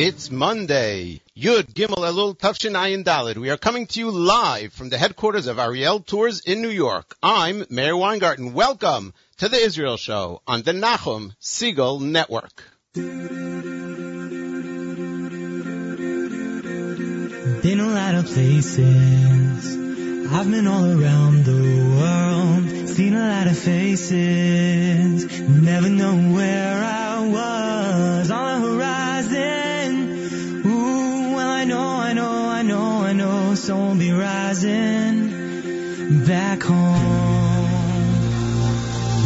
It's Monday. Yud Gimel Elul Tafshin Ayin Dalid. We are coming to you live from the headquarters of Ariel Tours in New York. I'm Meir Weingarten. Welcome to the Israel Show on the Nachum Segal Network. Been a lot of places. I've been all around the world. Seen a lot of faces. Never know where I was on the I know. So I'll be rising back home.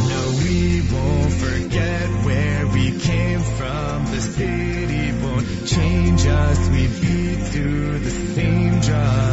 No, we won't forget where we came from. The city won't change us. We beat to the same drum.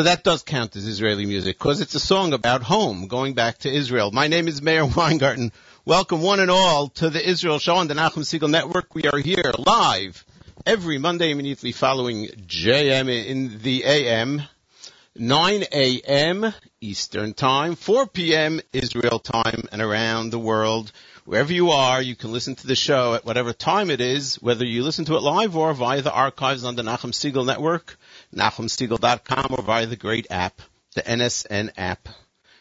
So that does count as Israeli music because it's a song about home, going back to Israel. My name is Meir Weingarten. Welcome one and all to the Israel Show on the Nachum Segal Network. We are here live every Monday immediately following JM in the AM, 9 a.m. Eastern Time, 4 p.m. Israel time, and around the world. Wherever you are, you can listen to the show at whatever time it is, whether you listen to it live or via the archives on the Nachum Segal Network, NachumSegal.com, or via the great app, the NSN app,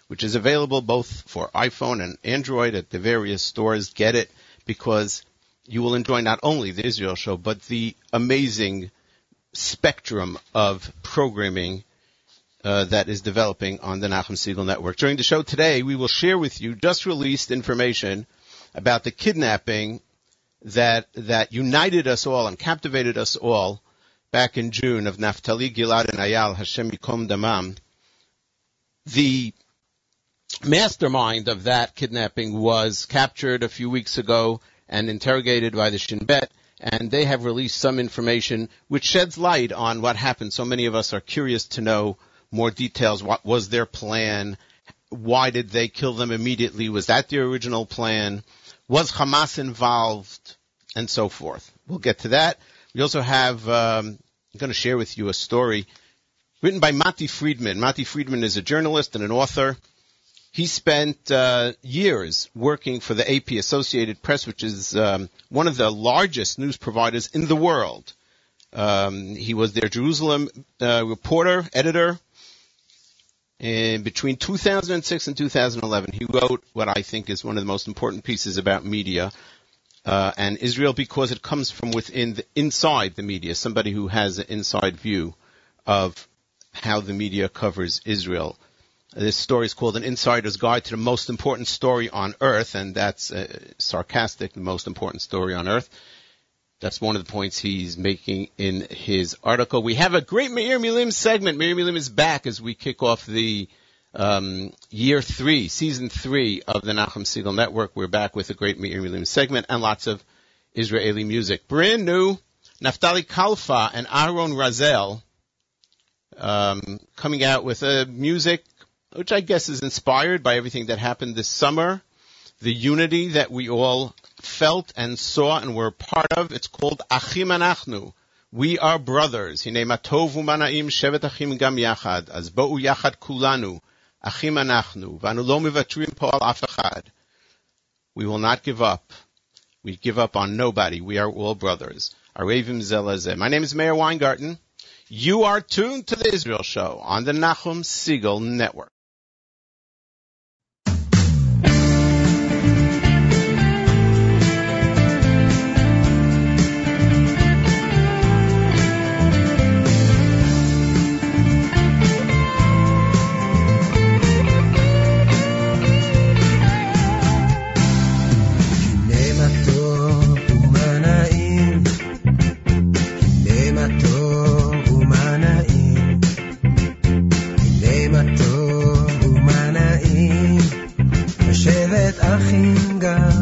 which is available both for iPhone and Android at the various stores. Get it because you will enjoy not only the Israel show, but the amazing spectrum of programming uh, that is developing on the Nachum Segal Network. During the show today, we will share with you just released information about the kidnapping that that united us all and captivated us all back in June of Naftali Gilad and Eyal Hashem Yikom Damam. The mastermind of that kidnapping was captured a few weeks ago and interrogated by the Shin Bet, and they have released some information which sheds light on what happened. So many of us are curious to know more details. What was their plan? Why did they kill them immediately? Was that the original plan? Was Hamas involved? And so forth. We'll get to that. We also have um, I'm going to share with you a story written by Matti Friedman. Matti Friedman is a journalist and an author. He spent uh, years working for the AP Associated Press, which is um, one of the largest news providers in the world. Um, he was their Jerusalem uh, reporter, editor. And between 2006 and 2011, he wrote what I think is one of the most important pieces about media uh, and Israel because it comes from within, the, inside the media. Somebody who has an inside view of how the media covers Israel. This story is called An Insider's Guide to the Most Important Story on Earth, and that's uh, sarcastic, the most important story on Earth. That's one of the points he's making in his article. We have a great Meir Milim segment. Meir Milim is back as we kick off the um, year three, season three of the Nachum Segal Network. We're back with a great Meir Milim segment and lots of Israeli music. Brand new, Naftali Kalfa and Aaron Razel um, coming out with a music which I guess is inspired by everything that happened this summer, the unity that we all felt and saw and were part of. It's called Achim Anachnu. We are brothers. Hine matov umanaim shevet achim gam yachad. Az bo'u yachad kulanu. Achim anachnu. Vanu lo mivatrim po al af echad. We will not give up. We give up on nobody. We are all brothers. My name is Meir Weingarten. You are tuned to the Israel Show on the Nachum Segal Network. tanggal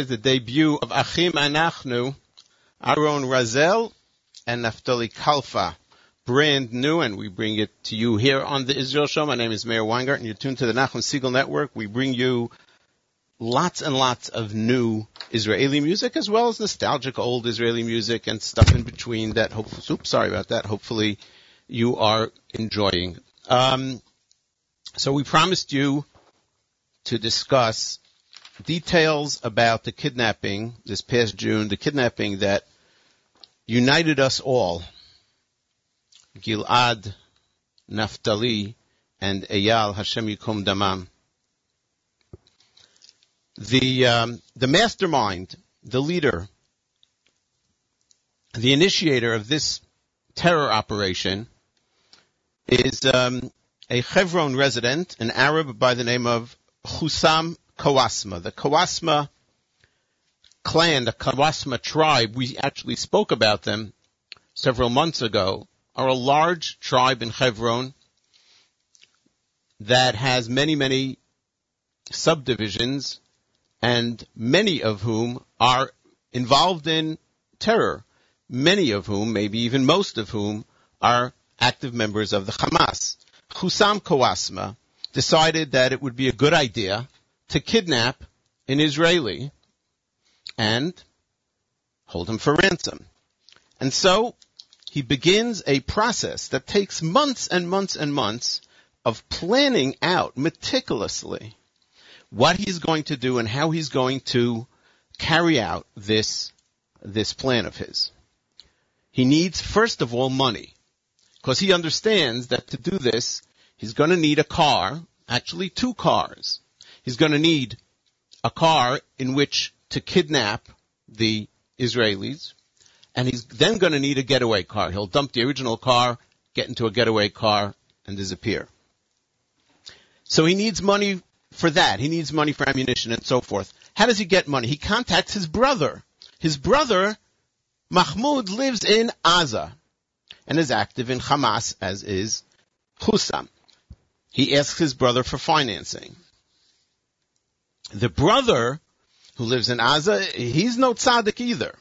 is, the debut of Achim Anachnu, Aaron Razel, and Naftali Kalfa. Brand new, and we bring it to you here on the Israel Show. My name is Meir Weingart, and You're tuned to the Nachum Segal Network. We bring you lots and lots of new Israeli music as well as nostalgic old Israeli music and stuff in between that hopefully, oops, sorry about that. Hopefully you are enjoying. Um, so we promised you to discuss details about the kidnapping this past June, the kidnapping that united us all. Gilad, Naftali, and Eyal Hashem Yikom Damam. The um, the mastermind, the leader, the initiator of this terror operation is um, a Hebron resident, an Arab by the name of Husam Kawasma. The Kawasma clan, the Kawasma tribe, we actually spoke about them several months ago, are a large tribe in Hebron that has many, many subdivisions and many of whom are involved in terror. Many of whom, maybe even most of whom, are active members of the Hamas. Husam Kawasma decided that it would be a good idea to kidnap an Israeli and hold him for ransom. And so he begins a process that takes months and months and months of planning out meticulously what he's going to do and how he's going to carry out this, this plan of his. He needs, first of all, money. Because he understands that to do this, he's going to need a car, actually two cars. He's going to need a car in which to kidnap the Israelis, and he's then going to need a getaway car. He'll dump the original car, get into a getaway car, and disappear. So he needs money for that. He needs money for ammunition and so forth. How does he get money? He contacts his brother. His brother, Mahmoud, lives in Aza and is active in Hamas, as is Husam. He asks his brother for financing. The brother who lives in Aza, he's no tzaddik either.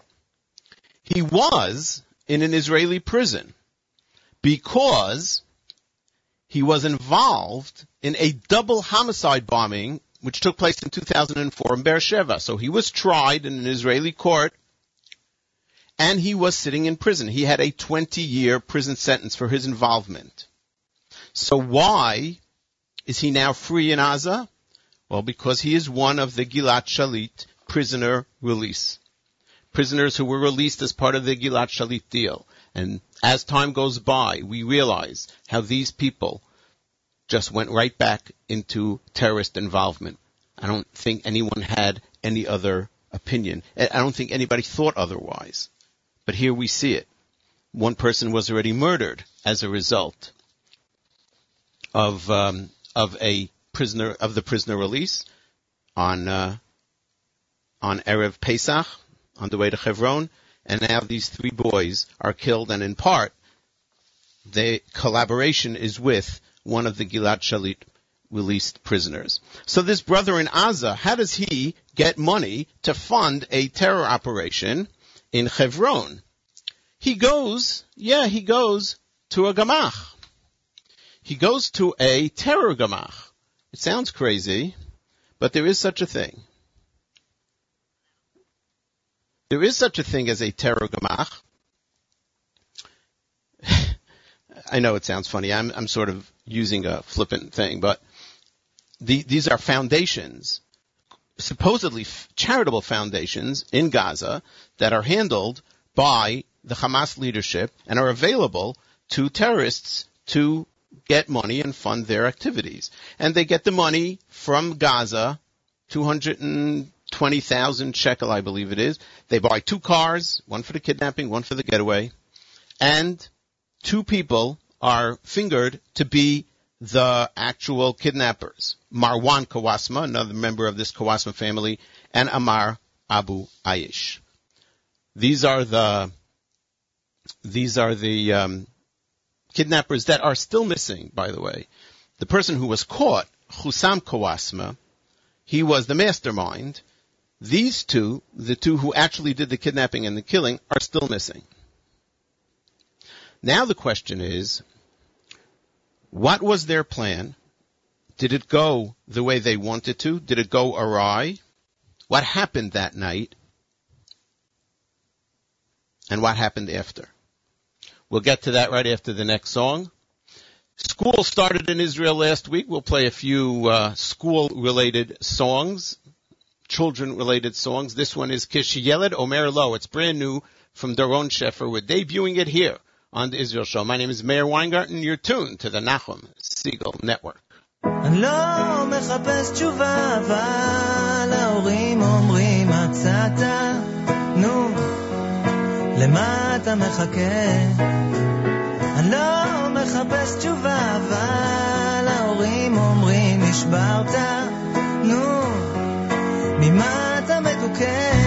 He was in an Israeli prison because he was involved in a double homicide bombing which took place in 2004 in Beersheba. So he was tried in an Israeli court and he was sitting in prison. He had a 20 year prison sentence for his involvement. So why is he now free in Aza? Well, because he is one of the Gilad Shalit prisoner release. Prisoners who were released as part of the Gilad Shalit deal. And as time goes by, we realize how these people just went right back into terrorist involvement. I don't think anyone had any other opinion. I don't think anybody thought otherwise. But here we see it. One person was already murdered as a result of um, of a prisoner of the prisoner release on uh, on erev Pesach on the way to Hebron, and now these three boys are killed, and in part, the collaboration is with one of the Gilad Shalit released prisoners. So this brother in Aza, how does he get money to fund a terror operation in Hebron? He goes, yeah, he goes to a gamach. He goes to a terror gamach. It sounds crazy, but there is such a thing. There is such a thing as a terror gamach. I know it sounds funny. I'm, I'm sort of using a flippant thing, but the, these are foundations, supposedly f- charitable foundations in Gaza that are handled by the Hamas leadership and are available to terrorists to get money and fund their activities. And they get the money from Gaza, 220,000 shekel, I believe it is. They buy two cars, one for the kidnapping, one for the getaway. And two people are fingered to be the actual kidnappers. Marwan Kawasma, another member of this Kawasma family, and Amar Abu Aish. These are the these are the um, kidnappers that are still missing. By the way, the person who was caught, Husam Kawasma, he was the mastermind, These two, the two who actually did the kidnapping and the killing, are still missing. Now the question is, what was their plan? Did it go the way they wanted to? Did it go awry? What happened that night? And what happened after? We'll get to that right after the next song. School started in Israel last week. We'll play a few uh, school-related songs, children-related songs. This one is Kishiyeled Omer Lo. It's brand new from Doron Sheffer. We're debuting it here on the Israel Show. My name is Meir Weingarten. You're tuned to the Nachum Segal Network. למה אתה מחכה? אני לא מחפש תשובה, אבל ההורים אומרים נשברת, נו, ממה אתה מדוכא?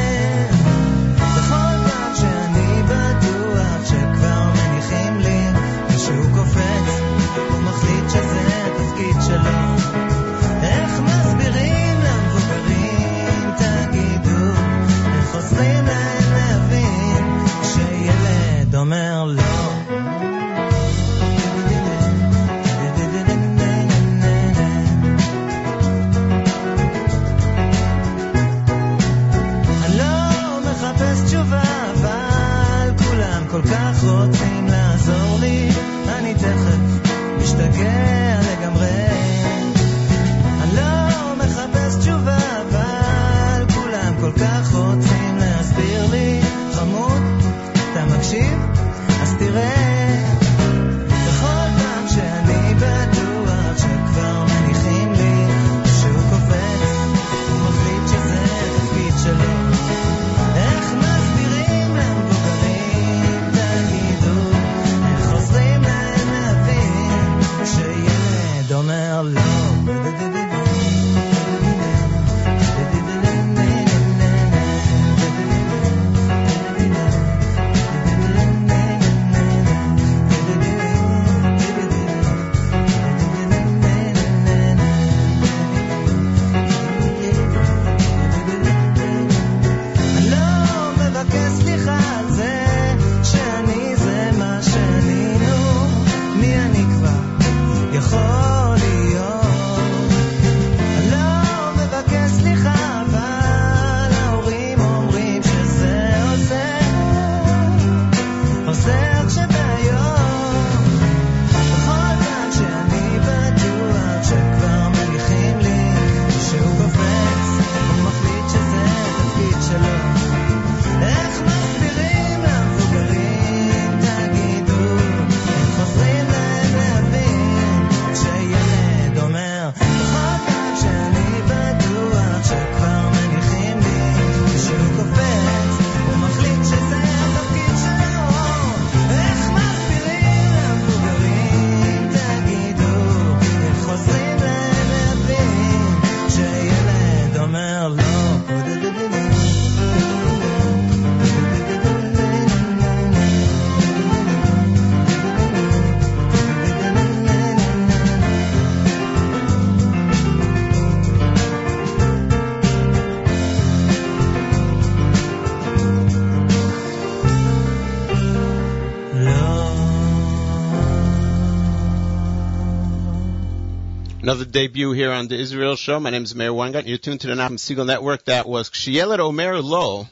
Another debut here on the Israel Show. My name is Meir Weingarten. You're tuned to the Nachum Segal Network. That was Kshiyelet Omer Lo,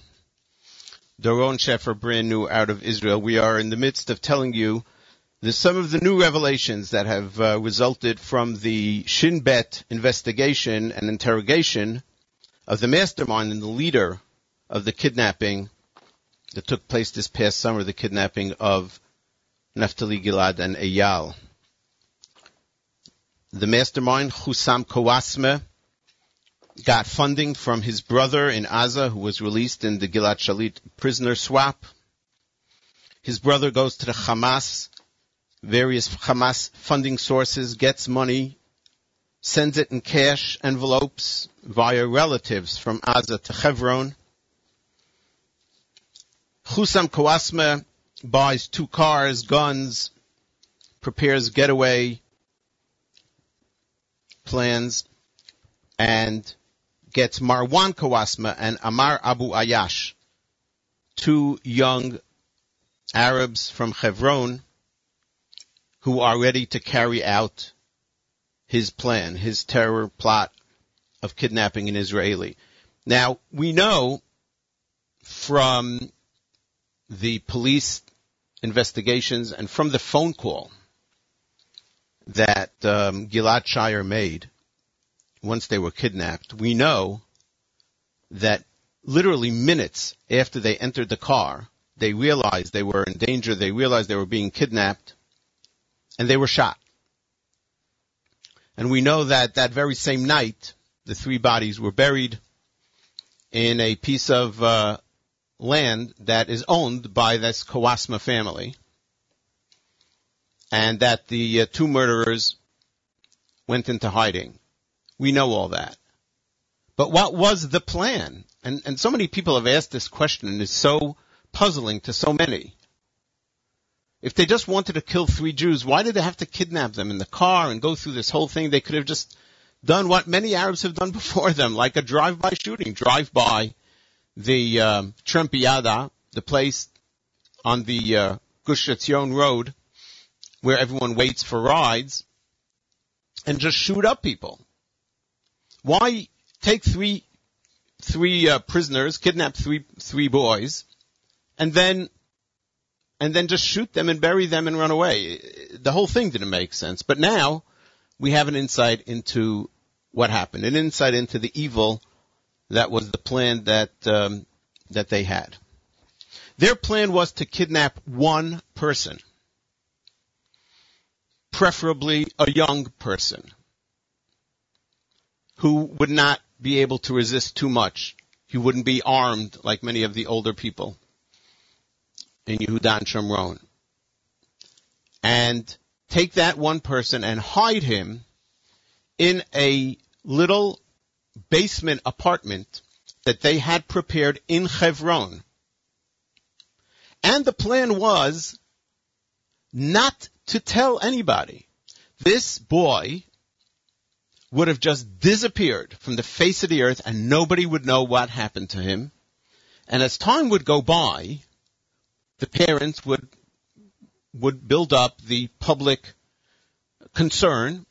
Doron Shefer, brand new out of Israel. We are in the midst of telling you the, some of the new revelations that have uh, resulted from the Shin Bet investigation and interrogation of the mastermind and the leader of the kidnapping that took place this past summer, the kidnapping of Naftali Gilad and Eyal. The mastermind, Husam Kawasme, got funding from his brother in Gaza, who was released in the Gilad Shalit prisoner swap. His brother goes to the Hamas, various Hamas funding sources, gets money, sends it in cash envelopes via relatives from Gaza to Hebron. Husam Kawasme buys two cars, guns, prepares getaway plans, and gets Marwan Kawasma and Amar Abu Ayash, two young Arabs from Hebron who are ready to carry out his plan, his terror plot of kidnapping an Israeli. Now, we know from the police investigations and from the phone call that um, Gilad Shaer made once they were kidnapped, we know that literally minutes after they entered the car, they realized they were in danger, they realized they were being kidnapped, and they were shot. And we know that that very same night, the three bodies were buried in a piece of uh, land that is owned by this Kawasma family, and that the uh, two murderers went into hiding. We know all that. But what was the plan? And, and so many people have asked this question and it's so puzzling to so many. If they just wanted to kill three Jews, why did they have to kidnap them in the car and go through this whole thing? They could have just done what many Arabs have done before them, like a drive-by shooting. Drive by the um, Trempiada, the place on the uh, Gush Etzion road where everyone waits for rides, and just shoot up people. Why take three three uh, prisoners, kidnap three three boys, and then and then just shoot them and bury them and run away? The whole thing didn't make sense. But now we have an insight into what happened, an insight into the evil that was the plan that um, that they had. Their plan was to kidnap one person, preferably a young person who would not be able to resist too much. He wouldn't be armed like many of the older people in Yehudan Shomron. And take that one person and hide him in a little basement apartment that they had prepared in Hebron. And the plan was not to tell anybody. This boy would have just disappeared from the face of the earth and nobody would know what happened to him. And as time would go by, the parents would, would build up the public concern,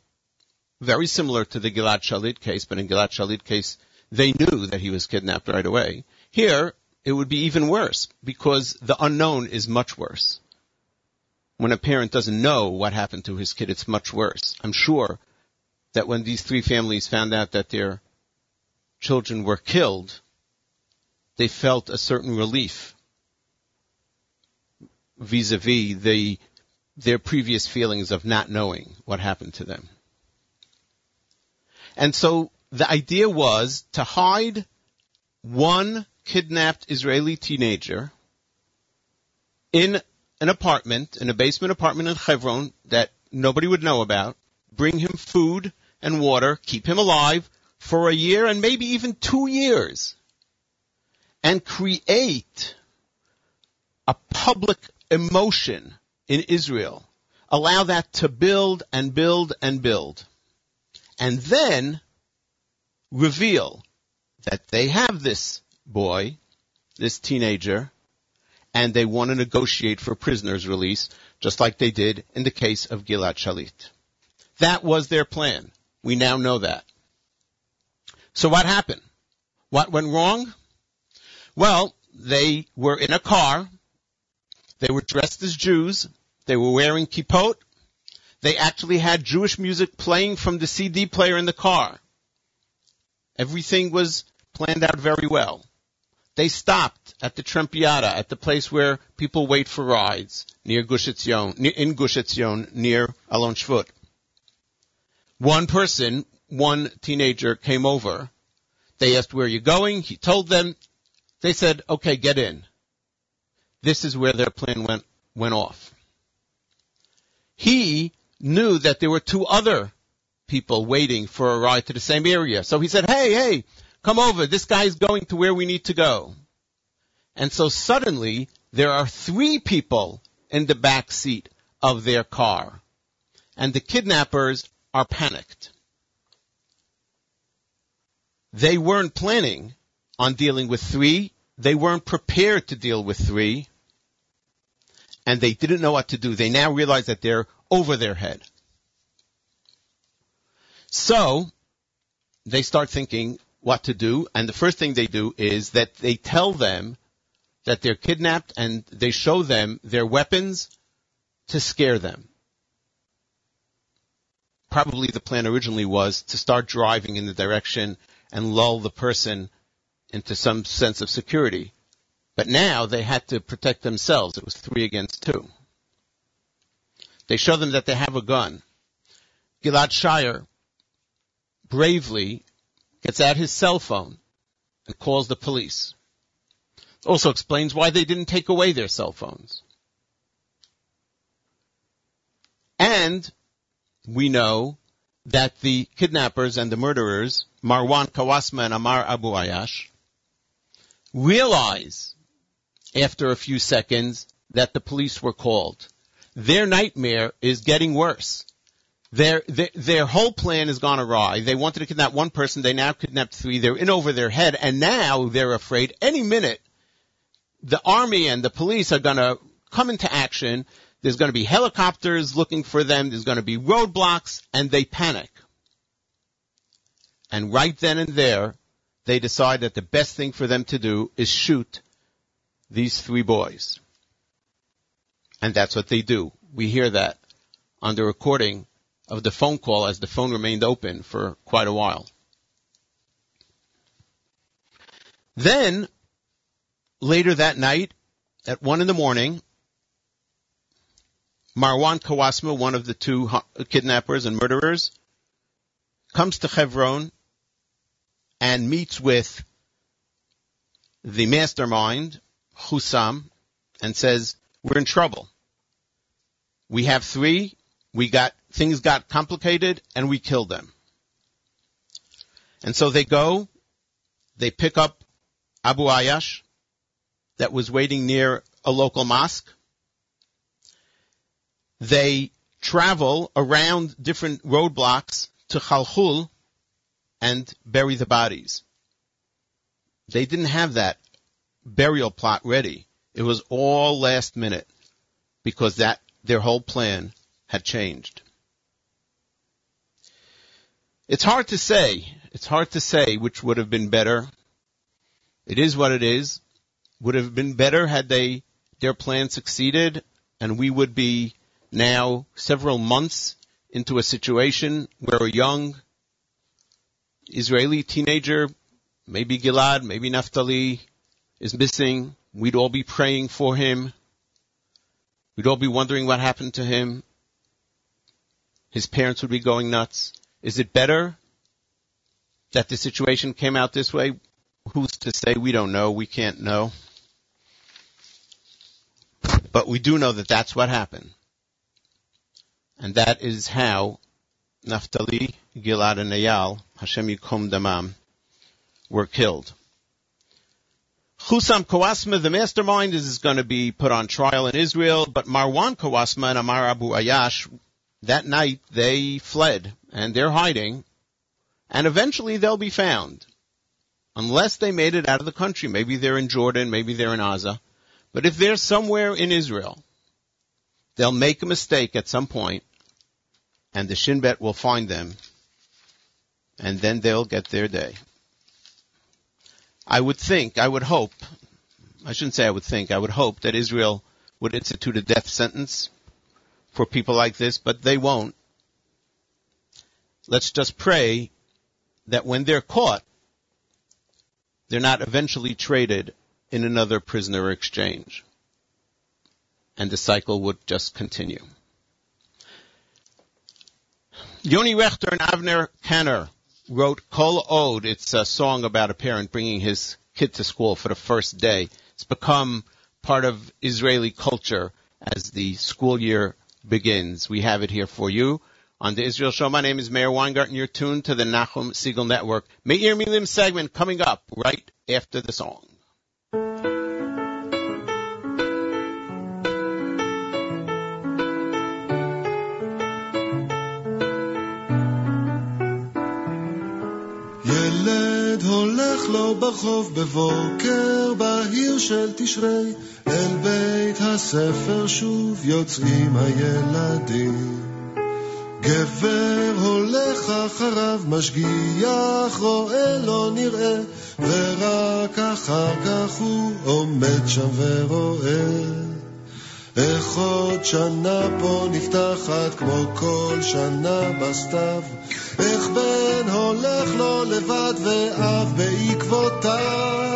very similar to the Gilad Shalit case, but in Gilad Shalit case, they knew that he was kidnapped right away. Here, it would be even worse because the unknown is much worse. When a parent doesn't know what happened to his kid, it's much worse. I'm sure that when these three families found out that their children were killed, they felt a certain relief vis-a-vis the, their previous feelings of not knowing what happened to them. And so the idea was to hide one kidnapped Israeli teenager in an apartment, in a basement apartment in Hebron that nobody would know about, bring him food and water, keep him alive for a year and maybe even two years, and create a public emotion in Israel. Allow that to build and build and build. And then reveal that they have this boy, this teenager, and they want to negotiate for prisoners release, just like they did in the case of Gilad Shalit. That was their plan. We now know that. So what happened? What went wrong? Well, they were in a car. They were dressed as Jews. They were wearing kippot. They actually had Jewish music playing from the CD player in the car. Everything was planned out very well. They stopped at the Trempiada, at the place where people wait for rides, near Gush Etzion, in Gush Etzion, near Alon Shvut. One person, one teenager came over. They asked, where are you going? He told them. They said, okay, get in. This is where their plan went, went off. He knew that there were two other people waiting for a ride to the same area. So he said, hey, hey, come over. This guy's going to where we need to go. And so suddenly there are three people in the back seat of their car. And the kidnappers are panicked. they weren't planning on dealing with three. They weren't prepared to deal with three. And they didn't know what to do. They now realize that they're over their head. So, they start thinking what to do. And the first thing they do is that they tell them that they're kidnapped and they show them their weapons to scare them. Probably the plan originally was to start driving in the direction and lull the person into some sense of security. But now they had to protect themselves. It was three against two. They show them that they have a gun. Gilad Shaer bravely gets out his cell phone and calls the police. Also explains why they didn't take away their cell phones. And we know that the kidnappers and the murderers, Marwan Kawasma and Amar Abu Ayash, realize after a few seconds that the police were called. Their nightmare is getting worse. Their, their, whole plan has gone awry. They wanted to kidnap one person. They now kidnapped three. They're in over their head. And now they're afraid any minute the army and the police are going to come into action. There's going to be helicopters looking for them. There's going to be roadblocks and they panic. And right then and there, they decide that the best thing for them to do is shoot these three boys. And that's what they do. We hear that on the recording of the phone call as the phone remained open for quite a while. Then, later that night, at one in the morning, Marwan Kawasma, one of the two kidnappers and murderers, comes to Hebron and meets with the mastermind, Husam, and says, we're in trouble. We have three, we got, things got complicated, and we killed them. And so they go, they pick up Abu Ayash, that was waiting near a local mosque. They travel around different roadblocks to Khalkhul and bury the bodies. They didn't have that burial plot ready. It was all last minute because that their whole plan had changed. It's hard to say. It's hard to say which would have been better. It is what it is. Would have been better had they their plan succeeded and we would be now several months into a situation where a young Israeli teenager, maybe Gilad, maybe Naphtali, is missing. We'd all be praying for him. We'd all be wondering what happened to him. His parents would be going nuts. Is it better that the situation came out this way? Who's to say? We don't know. We can't know. But we do know that that's what happened. And that is how Naftali, Gilad, and Eyal, Hashem Yikom Damam, were killed. Husam Kawasma, the mastermind, is going to be put on trial in Israel, but Marwan Kawasma and Amar Abu Ayash, that night they fled, and they're hiding, and eventually they'll be found. Unless they made it out of the country. Maybe they're in Jordan, maybe they're in Gaza. But if they're somewhere in Israel, they'll make a mistake at some point, and the Shin Bet will find them, and then they'll get their day. I would think, I would hope, I shouldn't say I would think, I would hope that Israel would institute a death sentence for people like this, but they won't. Let's just pray that when they're caught, they're not eventually traded in another prisoner exchange. And the cycle would just continue. Yoni Rechter and Avner Kenner wrote Kol Ode. It's a song about a parent bringing his kid to school for the first day. It's become part of Israeli culture as the school year begins. We have it here for you on the Israel Show. My name is Meir Weingarten. You're tuned to the Nachum Segal Network. Meir Milim segment coming up right after the song. ילד ברחוב בבוקר בהיר של תשרי, אל בית הספר שוב יוצאים הילדים. גבר הולך אחריו, משגיח, רואה לא נראה, ורק אחר כך הוא עומד שם ורואה. איך עוד שנה פה נפתחת כמו כל שנה בסתיו, איך בן הולך לו לבד ואב בעקבותיו.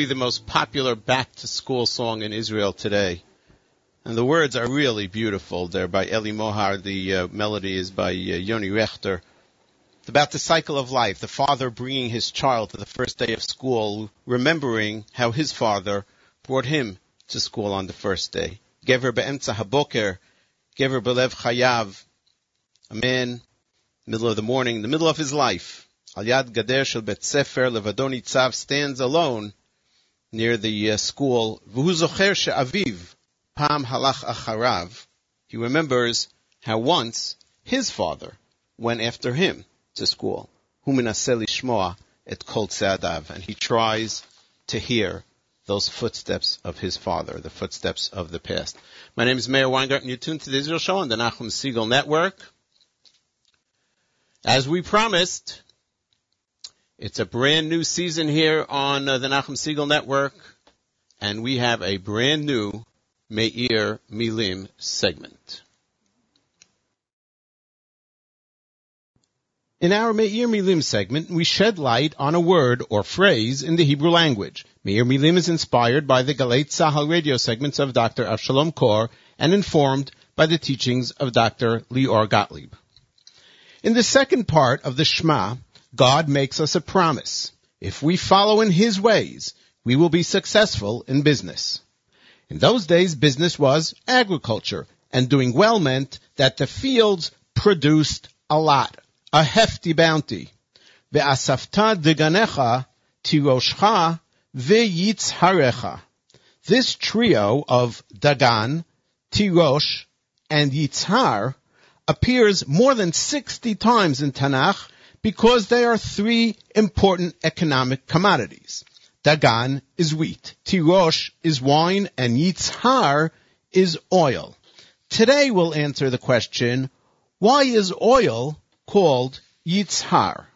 Probably the most popular back to school song in Israel today. And the words are really beautiful. They're by Eli Mohar. The uh, melody is by uh, Yoni Rechter. It's about the cycle of life. The father bringing his child to the first day of school, remembering how his father brought him to school on the first day. Gever be'emtza haboker, gever belev chayav. A man, middle of the morning, the middle of his life. Al yad gader shel bet sefer levado nitzav stands alone near the uh, school. V'hu zocher she'aviv pam halach acharav. He remembers how once his father went after him to school. Hu menaseh lishmoa et kol tzeadav. And he tries to hear those footsteps of his father, the footsteps of the past. My name is Meir and You're tuned to the Israel Show on the Nachum Segal Network. As we promised, it's a brand new season here on uh, the Nachum Segal Network, and we have a brand new Meir Milim segment. In our Meir Milim segment, we shed light on a word or phrase in the Hebrew language. Meir Milim is inspired by the Galei Tzahal radio segments of Dr. Avshalom Kor and informed by the teachings of Dr. Lior Gottlieb. In the second part of the Shema, God makes us a promise. If we follow in His ways, we will be successful in business. In those days, business was agriculture, and doing well meant that the fields produced a lot, a hefty bounty. This trio of Dagan, Tirosh, and Yitzhar appears more than 60 times in Tanakh because they are three important economic commodities. Dagan is wheat, Tirosh is wine, and Yitzhar is oil. Today we'll answer the question, why is oil called Yitzhar?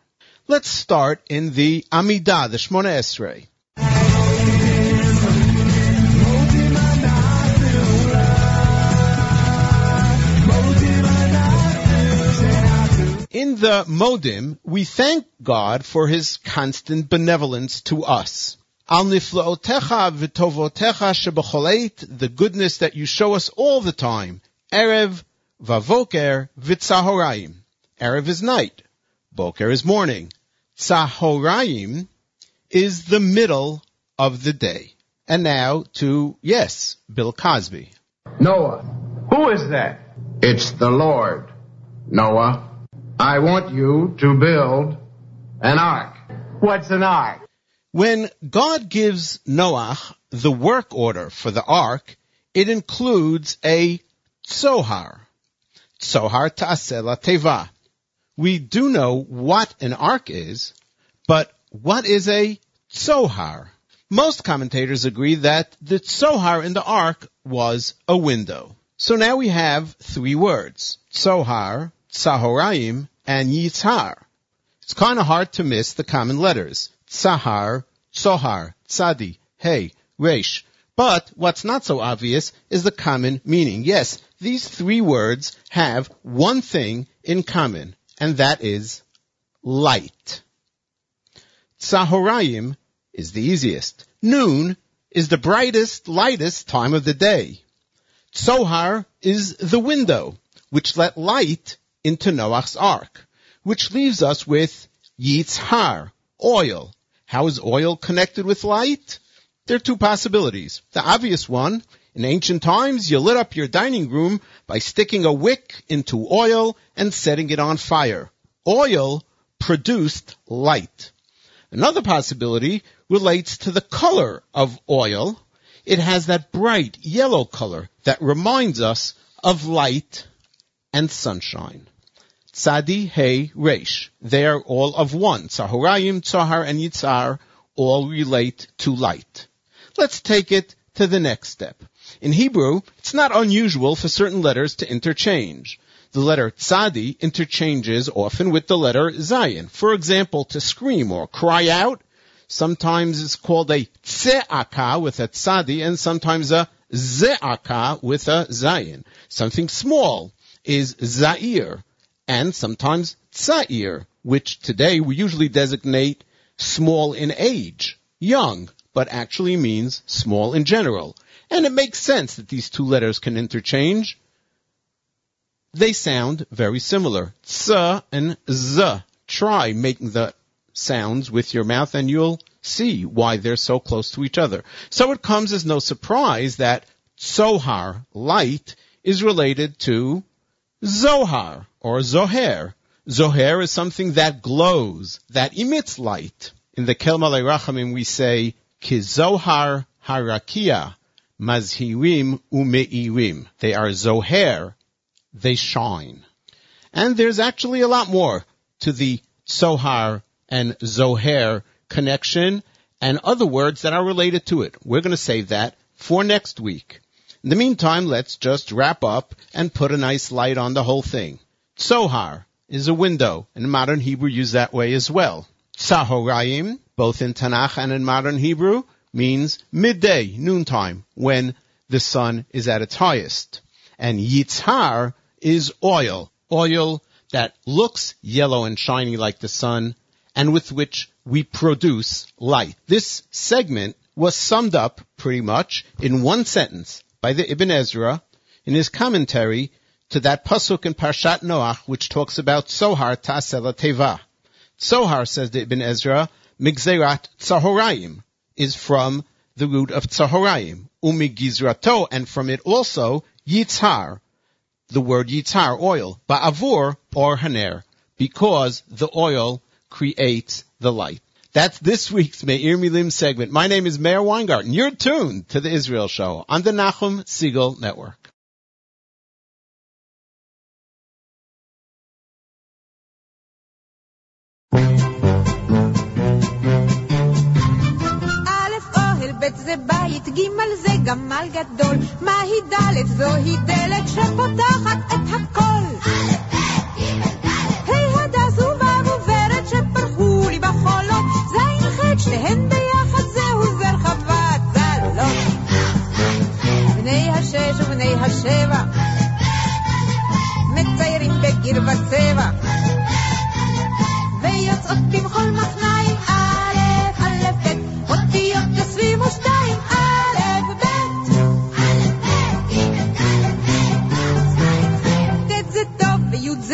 Let's start in the Amidah, the Shmona Esrei. In the Modim, we thank God for His constant benevolence to us. Al niflaotecha v'tovotecha shebacholeit, the goodness that you show us all the time. Erev, vavoker, v'tzahoraim. Erev is night. Boker is morning. Tzahoraim is the middle of the day. And now to, yes, Bill Cosby. Noah, Who is that? it's the Lord. Noah, I want you to build an ark. What's an ark? When God gives Noah the work order for the ark, it includes a tzohar. Tzohar ta'asela teva. We do know what an ark is, but what is a tzohar? Most commentators agree that the tzohar in the ark was a window. So now we have three words. Tzohar, Tzahoraim, and Yitzhar. It's kind of hard to miss the common letters. Tzahar, Tzohar, Tzadi, Hey, Resh. But what's not so obvious is the common meaning. Yes, these three words have one thing in common, and that is light. Tzahoraim is the easiest. Noon is the brightest, lightest time of the day. Tzohar is the window, which let light into Noah's ark, which leaves us with Yitzhar, oil. How is oil connected with light? There are two possibilities. The obvious one, in ancient times, you lit up your dining room by sticking a wick into oil and setting it on fire. Oil produced light. Another possibility relates to the color of oil. It has that bright yellow color that reminds us of light and sunshine. Tzadi, Hey, Resh. They are all of one. Tzahorayim, Tzahar, and Yitzhar all relate to light. Let's take it to the next step. In Hebrew, it's not unusual for certain letters to interchange. The letter tzadi interchanges often with the letter zayin. For example, to scream or cry out, sometimes it's called a tse'aka with a tzadi and sometimes a ze'aka with a zayin. Something small is zair and sometimes tzair, which today we usually designate small in age, young, but actually means small in general. And it makes sense that these two letters can interchange. They sound very similar. Tsa and z. Try making the sounds with your mouth and you'll see why they're so close to each other. So it comes as no surprise that Zohar, light, is related to Zohar or Zoher. Zoher is something that glows, that emits light. In the Kel Malei Rachamim we say, Kizohar harakia, mazhirim umeirim. They are Zoher, they shine. And there's actually a lot more to the Zohar and Zoher connection and other words that are related to it. We're going to save that for next week. In the meantime, let's just wrap up and put a nice light on the whole thing. Tzohar is a window, and modern Hebrew use that way as well. Tzahoraim, both in Tanakh and in modern Hebrew, means midday, noontime, when the sun is at its highest. And Yitzhar is oil, oil that looks yellow and shiny like the sun and with which we produce light. This segment was summed up pretty much in one sentence by the Ibn Ezra in his commentary to that pasuk in Parshat Noach, which talks about Sohar Tasela Teva. Sohar, says the Ibn Ezra, Migzerat Tzahorayim, is from the root of Tzahorayim, Umigizrato, and from it also Yitzhar, the word Yitzhar, oil, Ba'avur, or Haner, because the oil creates the light. That's this week's Meir Milim segment. My name is Meir Weingarten. You're tuned to the Israel Show on the Nachum Segal Network. ב' זה בית, ג' זה גמל גדול, מהי ד' זוהי דלת שפותחת את הכל. ה' הדס ובב וברד שפרחו לי בחולות, ז' ח' שתיהן ביחד זהו זר חוות זלות. בני השש ובני השבע, מציירים בגיר וצבע, ויוצאות במחול מחניים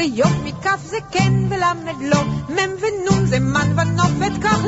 זה יופי, כ' זה כן ולמד לא, מ' ונ' זה מן ונופת, קח לך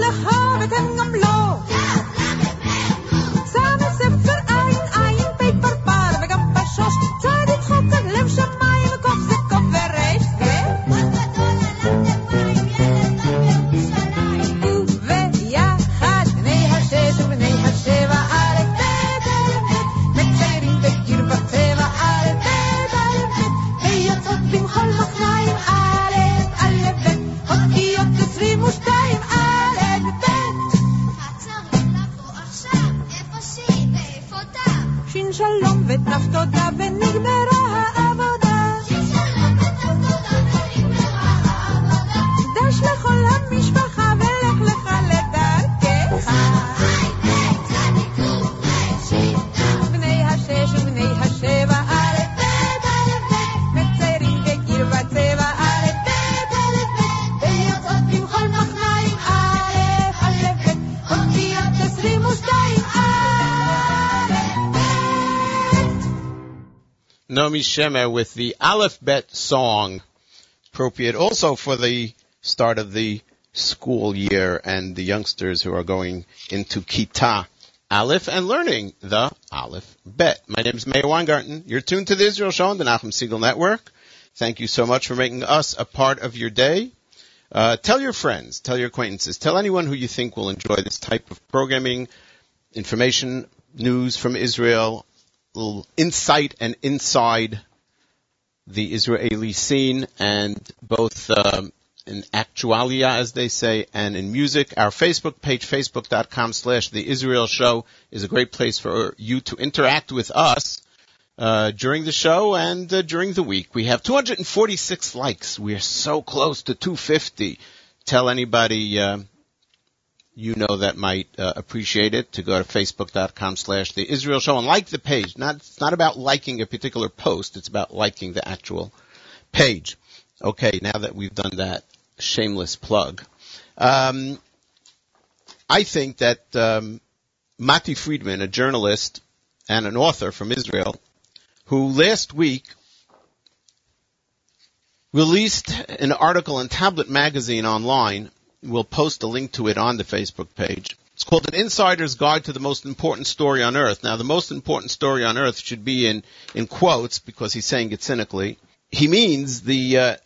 Shemer with the Aleph Bet song, appropriate also for the start of the school year and the youngsters who are going into Kita Aleph and learning the Aleph Bet. My name is Meir Weingarten. You're tuned to the Israel Show on the Nachum Segal Network. Thank you so much for making us a part of your day. Uh, tell your friends, tell your acquaintances, tell anyone who you think will enjoy this type of programming, information, news from Israel, insight and inside the Israeli scene and both um, in actualia, as they say, and in music. Our Facebook page, facebook.com slash the Israel show is a great place for you to interact with us uh, during the show and uh, during the week. We have 246 likes. We are so close to 250. Tell anybody uh, you know that might uh, appreciate it to go to facebook.com slash the Israel show and like the page. Not, it's not about liking a particular post. It's about liking the actual page. Okay, now that we've done that shameless plug, um, I think that um, Mati Friedman, a journalist and an author from Israel, who last week released an article in Tablet Magazine online. We'll post a link to it on the Facebook page. It's called An Insider's Guide to the Most Important Story on Earth. Now, the most important story on Earth should be in, in quotes because he's saying it cynically. He means the uh,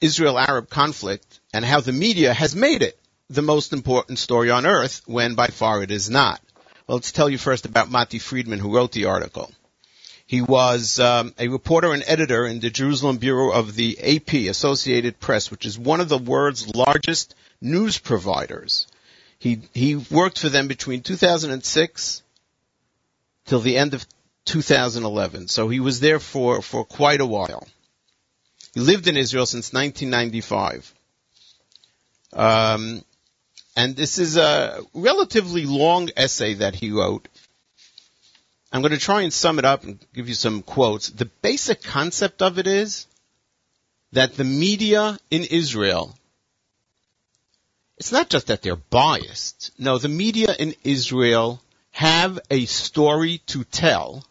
Israel-Arab conflict and how the media has made it the most important story on Earth when by far it is not. Well, let's tell you first about Mati Friedman who wrote the article. He was um, a reporter and editor in the Jerusalem bureau of the AP, Associated Press, which is one of the world's largest news providers. He he worked for them between 2006 till the end of 2011, so he was there for for quite a while. He lived in Israel since 1995. Um, and this is a relatively long essay that he wrote. I'm going to try and sum it up and give you some quotes. The basic concept of it is that the media in Israel, it's not just that they're biased. No, the media in Israel have a story to tell,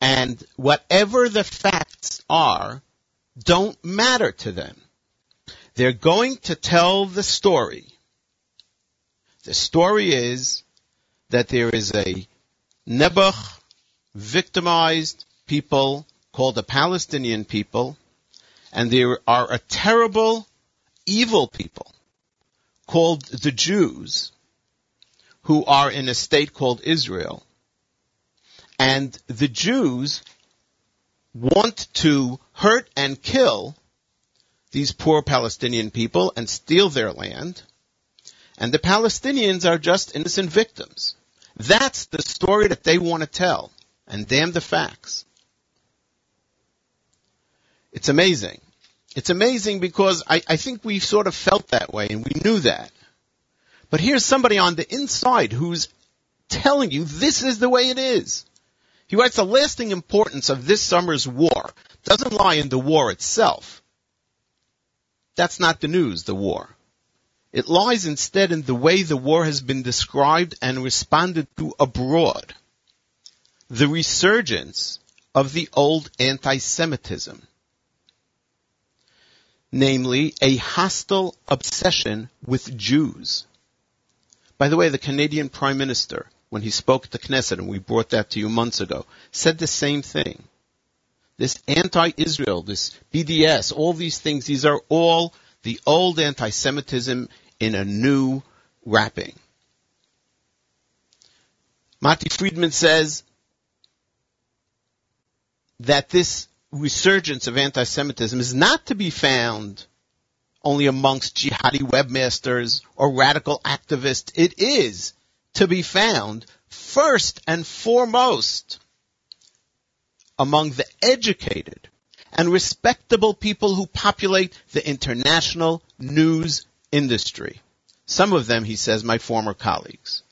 and whatever the facts are, don't matter to them. They're going to tell the story. The story is that there is a Nebuch victimized people called the Palestinian people, and there are a terrible, evil people called the Jews who are in a state called Israel. And the Jews want to hurt and kill these poor Palestinian people and steal their land. And the Palestinians are just innocent victims. That's the story that they want to tell. And damn the facts. It's amazing. It's amazing because I, I think we sort of felt that way and we knew that. But here's somebody on the inside who's telling you this is the way it is. He writes the lasting importance of this summer's war doesn't lie in the war itself. That's not the news, the war. It lies instead in the way the war has been described and responded to abroad. The resurgence of the old anti-Semitism. Namely, a hostile obsession with Jews. By the way, the Canadian Prime Minister, when he spoke to Knesset, and we brought that to you months ago, said the same thing. This anti-Israel, this BDS, all these things, these are all the old anti-Semitism in a new wrapping. Mati Friedman says that this resurgence of anti-Semitism is not to be found only amongst jihadi webmasters or radical activists. It is to be found first and foremost among the educated and respectable people who populate the international news industry. Some of them, he says, my former colleagues.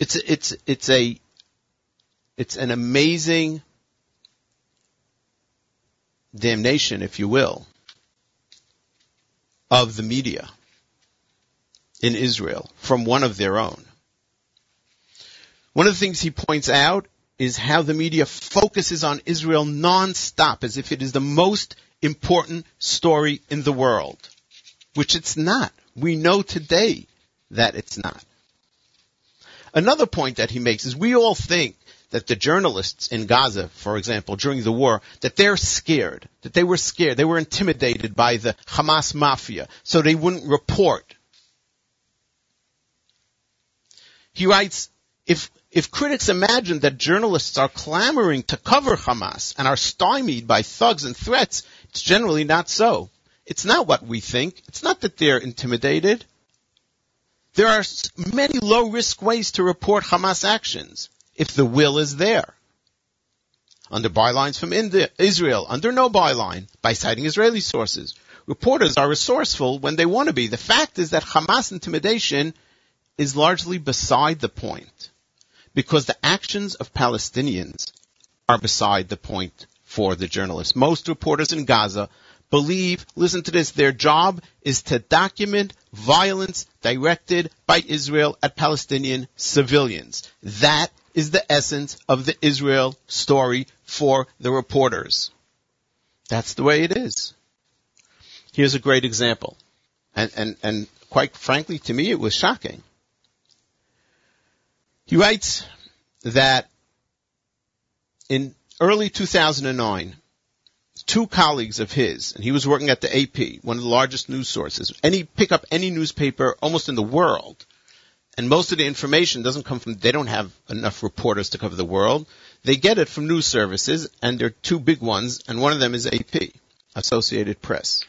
It's, it's, it's a, it's an amazing damnation, if you will, of the media in Israel from one of their own. One of the things he points out is how the media focuses on Israel nonstop as if it is the most important story in the world, which it's not. We know today that it's not. Another point that he makes is we all think that the journalists in Gaza, for example, during the war, that they're scared, that they were scared, they were intimidated by the Hamas mafia, so they wouldn't report. He writes, if, if critics imagine that journalists are clamoring to cover Hamas and are stymied by thugs and threats, it's generally not so. It's not what we think. It's not that they're intimidated. There are many low risk ways to report Hamas actions if the will is there. Under bylines from India, Israel, under no byline, by citing Israeli sources. Reporters are resourceful when they want to be. The fact is that Hamas intimidation is largely beside the point because the actions of Palestinians are beside the point for the journalists. Most reporters in Gaza believe, listen to this, their job is to document violence directed by Israel at Palestinian civilians. That is the essence of the Israel story for the reporters. That's the way it is. Here's a great example. And, and, and quite frankly, to me, it was shocking. He writes that in early 2009, two colleagues of his, and he was working at the AP, one of the largest news sources. Any pick up any newspaper almost in the world, and most of the information doesn't come from. They don't have enough reporters to cover the world. They get it from news services, and there are two big ones, and one of them is AP, Associated Press.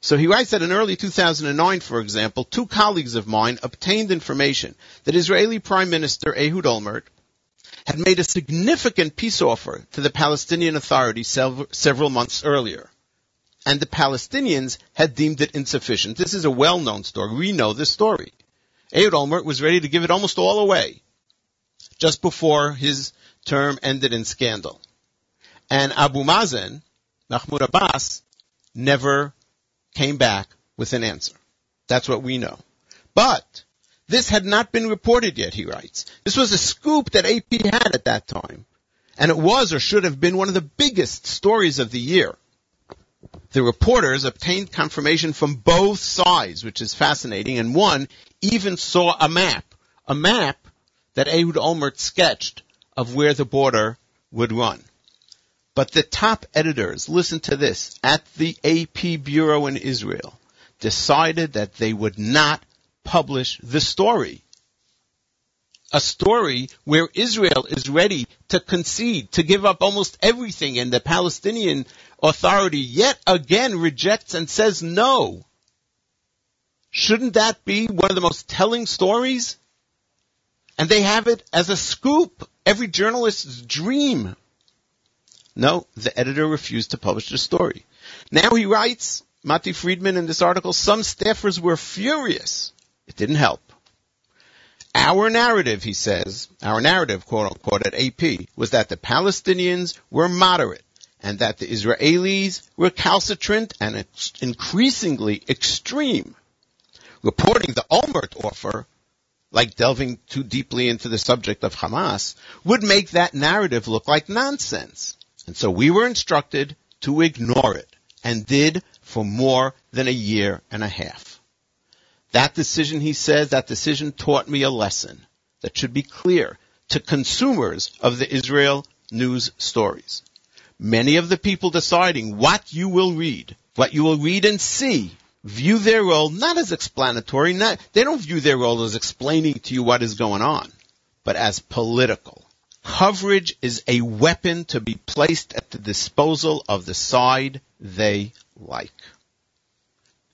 So he writes that in early 2009, for example, two colleagues of mine obtained information that Israeli Prime Minister Ehud Olmert had made a significant peace offer to the Palestinian Authority several months earlier. And the Palestinians had deemed it insufficient. This is a well-known story. We know this story. Ehud Olmert was ready to give it almost all away just before his term ended in scandal. And Abu Mazen, Mahmoud Abbas, never came back with an answer. That's what we know. But this had not been reported yet, he writes. This was a scoop that AP had at that time. And it was or should have been one of the biggest stories of the year. The reporters obtained confirmation from both sides, which is fascinating, and one even saw a map, a map that Ehud Olmert sketched of where the border would run. But the top editors, listen to this, at the AP Bureau in Israel, decided that they would not publish the story. A story where Israel is ready to concede, to give up almost everything, and the Palestinian authority yet again rejects and says no. Shouldn't that be one of the most telling stories? And they have it as a scoop, every journalist's dream. No, the editor refused to publish the story. Now he writes, Mati Friedman in this article, some staffers were furious. It didn't help. Our narrative, he says, our narrative, quote unquote, at AP, was that the Palestinians were moderate and that the Israelis were recalcitrant and increasingly extreme. Reporting the Olmert offer, like delving too deeply into the subject of Hamas, would make that narrative look like nonsense. And so we were instructed to ignore it, and did for more than a year and a half. That decision, he says, that decision taught me a lesson that should be clear to consumers of the Israel news stories. Many of the people deciding what you will read, what you will read and see, view their role not as explanatory, not, they don't view their role as explaining to you what is going on, but as political. Coverage is a weapon to be placed at the disposal of the side they like.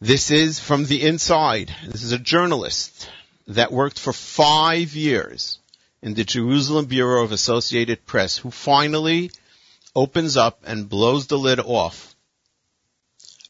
This is from the inside. This is a journalist that worked for five years in the Jerusalem Bureau of Associated Press who finally opens up and blows the lid off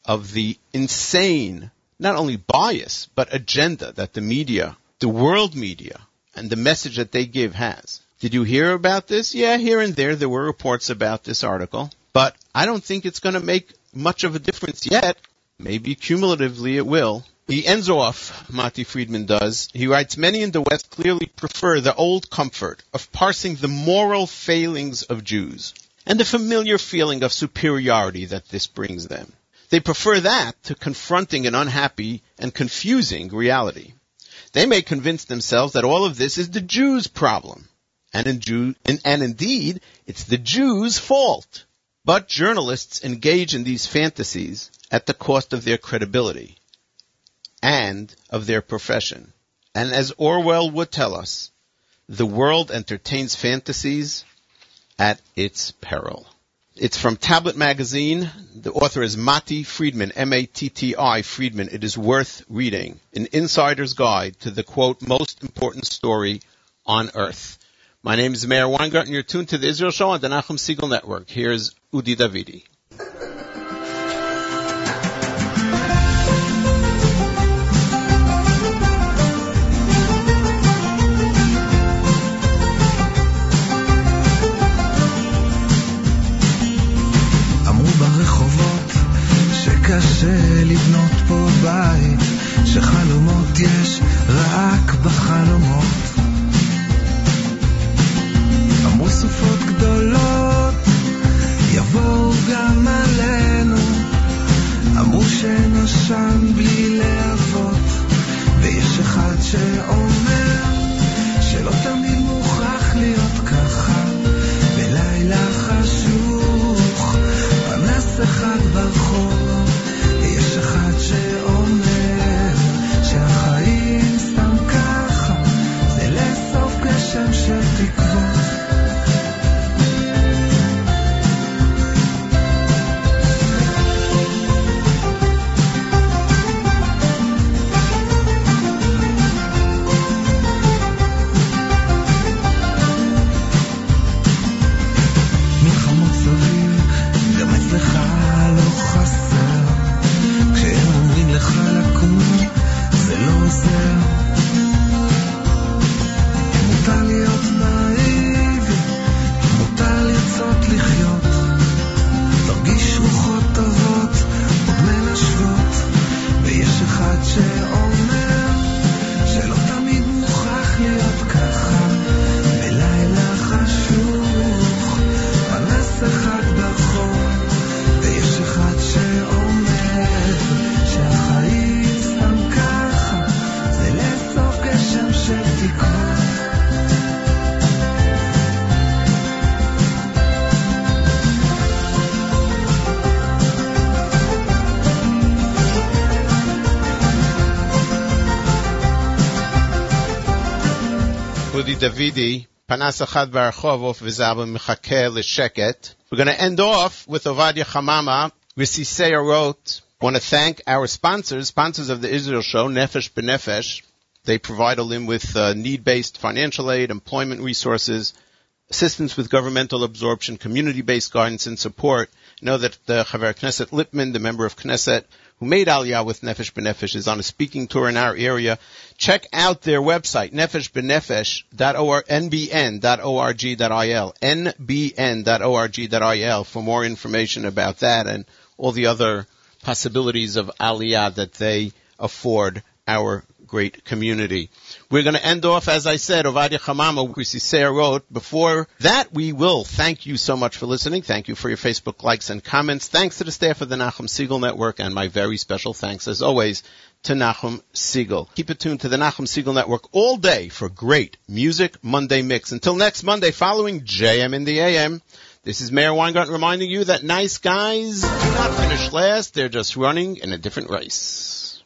of the insane, not only bias, but agenda that the media, the world media, and the message that they give has. Did you hear about this? Yeah, here and there there were reports about this article, but I don't think it's going to make much of a difference yet. Maybe cumulatively it will. He ends off, Mati Friedman does. He writes, many in the West clearly prefer the old comfort of parsing the moral failings of Jews and the familiar feeling of superiority that this brings them. They prefer that to confronting an unhappy and confusing reality. They may convince themselves that all of this is the Jews' problem. And, in Jew, and, and indeed, it's the Jews' fault. But journalists engage in these fantasies at the cost of their credibility and of their profession. And as Orwell would tell us, the world entertains fantasies at its peril. It's from Tablet Magazine. The author is Mati Friedman, M-A-T-T-I Friedman. It is worth reading. An insider's guide to the quote, most important story on earth. My name is Meir Weingarten. You're tuned to the Israel Show on the Nachum Segal Network. Here's Udi Davidi. סופות גדולות יבואו גם עלינו, אמרו שנשם בלי להבות, ויש אחד שאומר שלא תמיד מוכרח להיות ככה, בלילה חשוך, פנס אחד ברחוב, Lesheket. We're going to end off with Ovadia Hamama. Risiseya wrote, want to thank our sponsors, sponsors of the Israel Show, Nefesh Benefesh. They provide Olim with uh, need-based financial aid, employment resources, assistance with governmental absorption, community-based guidance and support. Know that the Chaver Knesset Lipman, the member of Knesset, who made Aliyah with Nefesh B'Nefesh, is on a speaking tour in our area. Check out their website, nefeshbenefesh.org, nbn.org.il, nbn.org.il for more information about that and all the other possibilities of Aliyah that they afford our great community. We're going to end off, as I said, Ovadia Chamama, Sarah wrote. Before that, we will thank you so much for listening. Thank you for your Facebook likes and comments. Thanks to the staff of the Nachum Segal Network, and my very special thanks, as always, to Nachum Segal. Keep it tuned to the Nachum Segal Network all day for great music Monday mix. Until next Monday, following JM in the AM. This is Meir Weingarten reminding you that nice guys do not finish last. They're just running in a different race.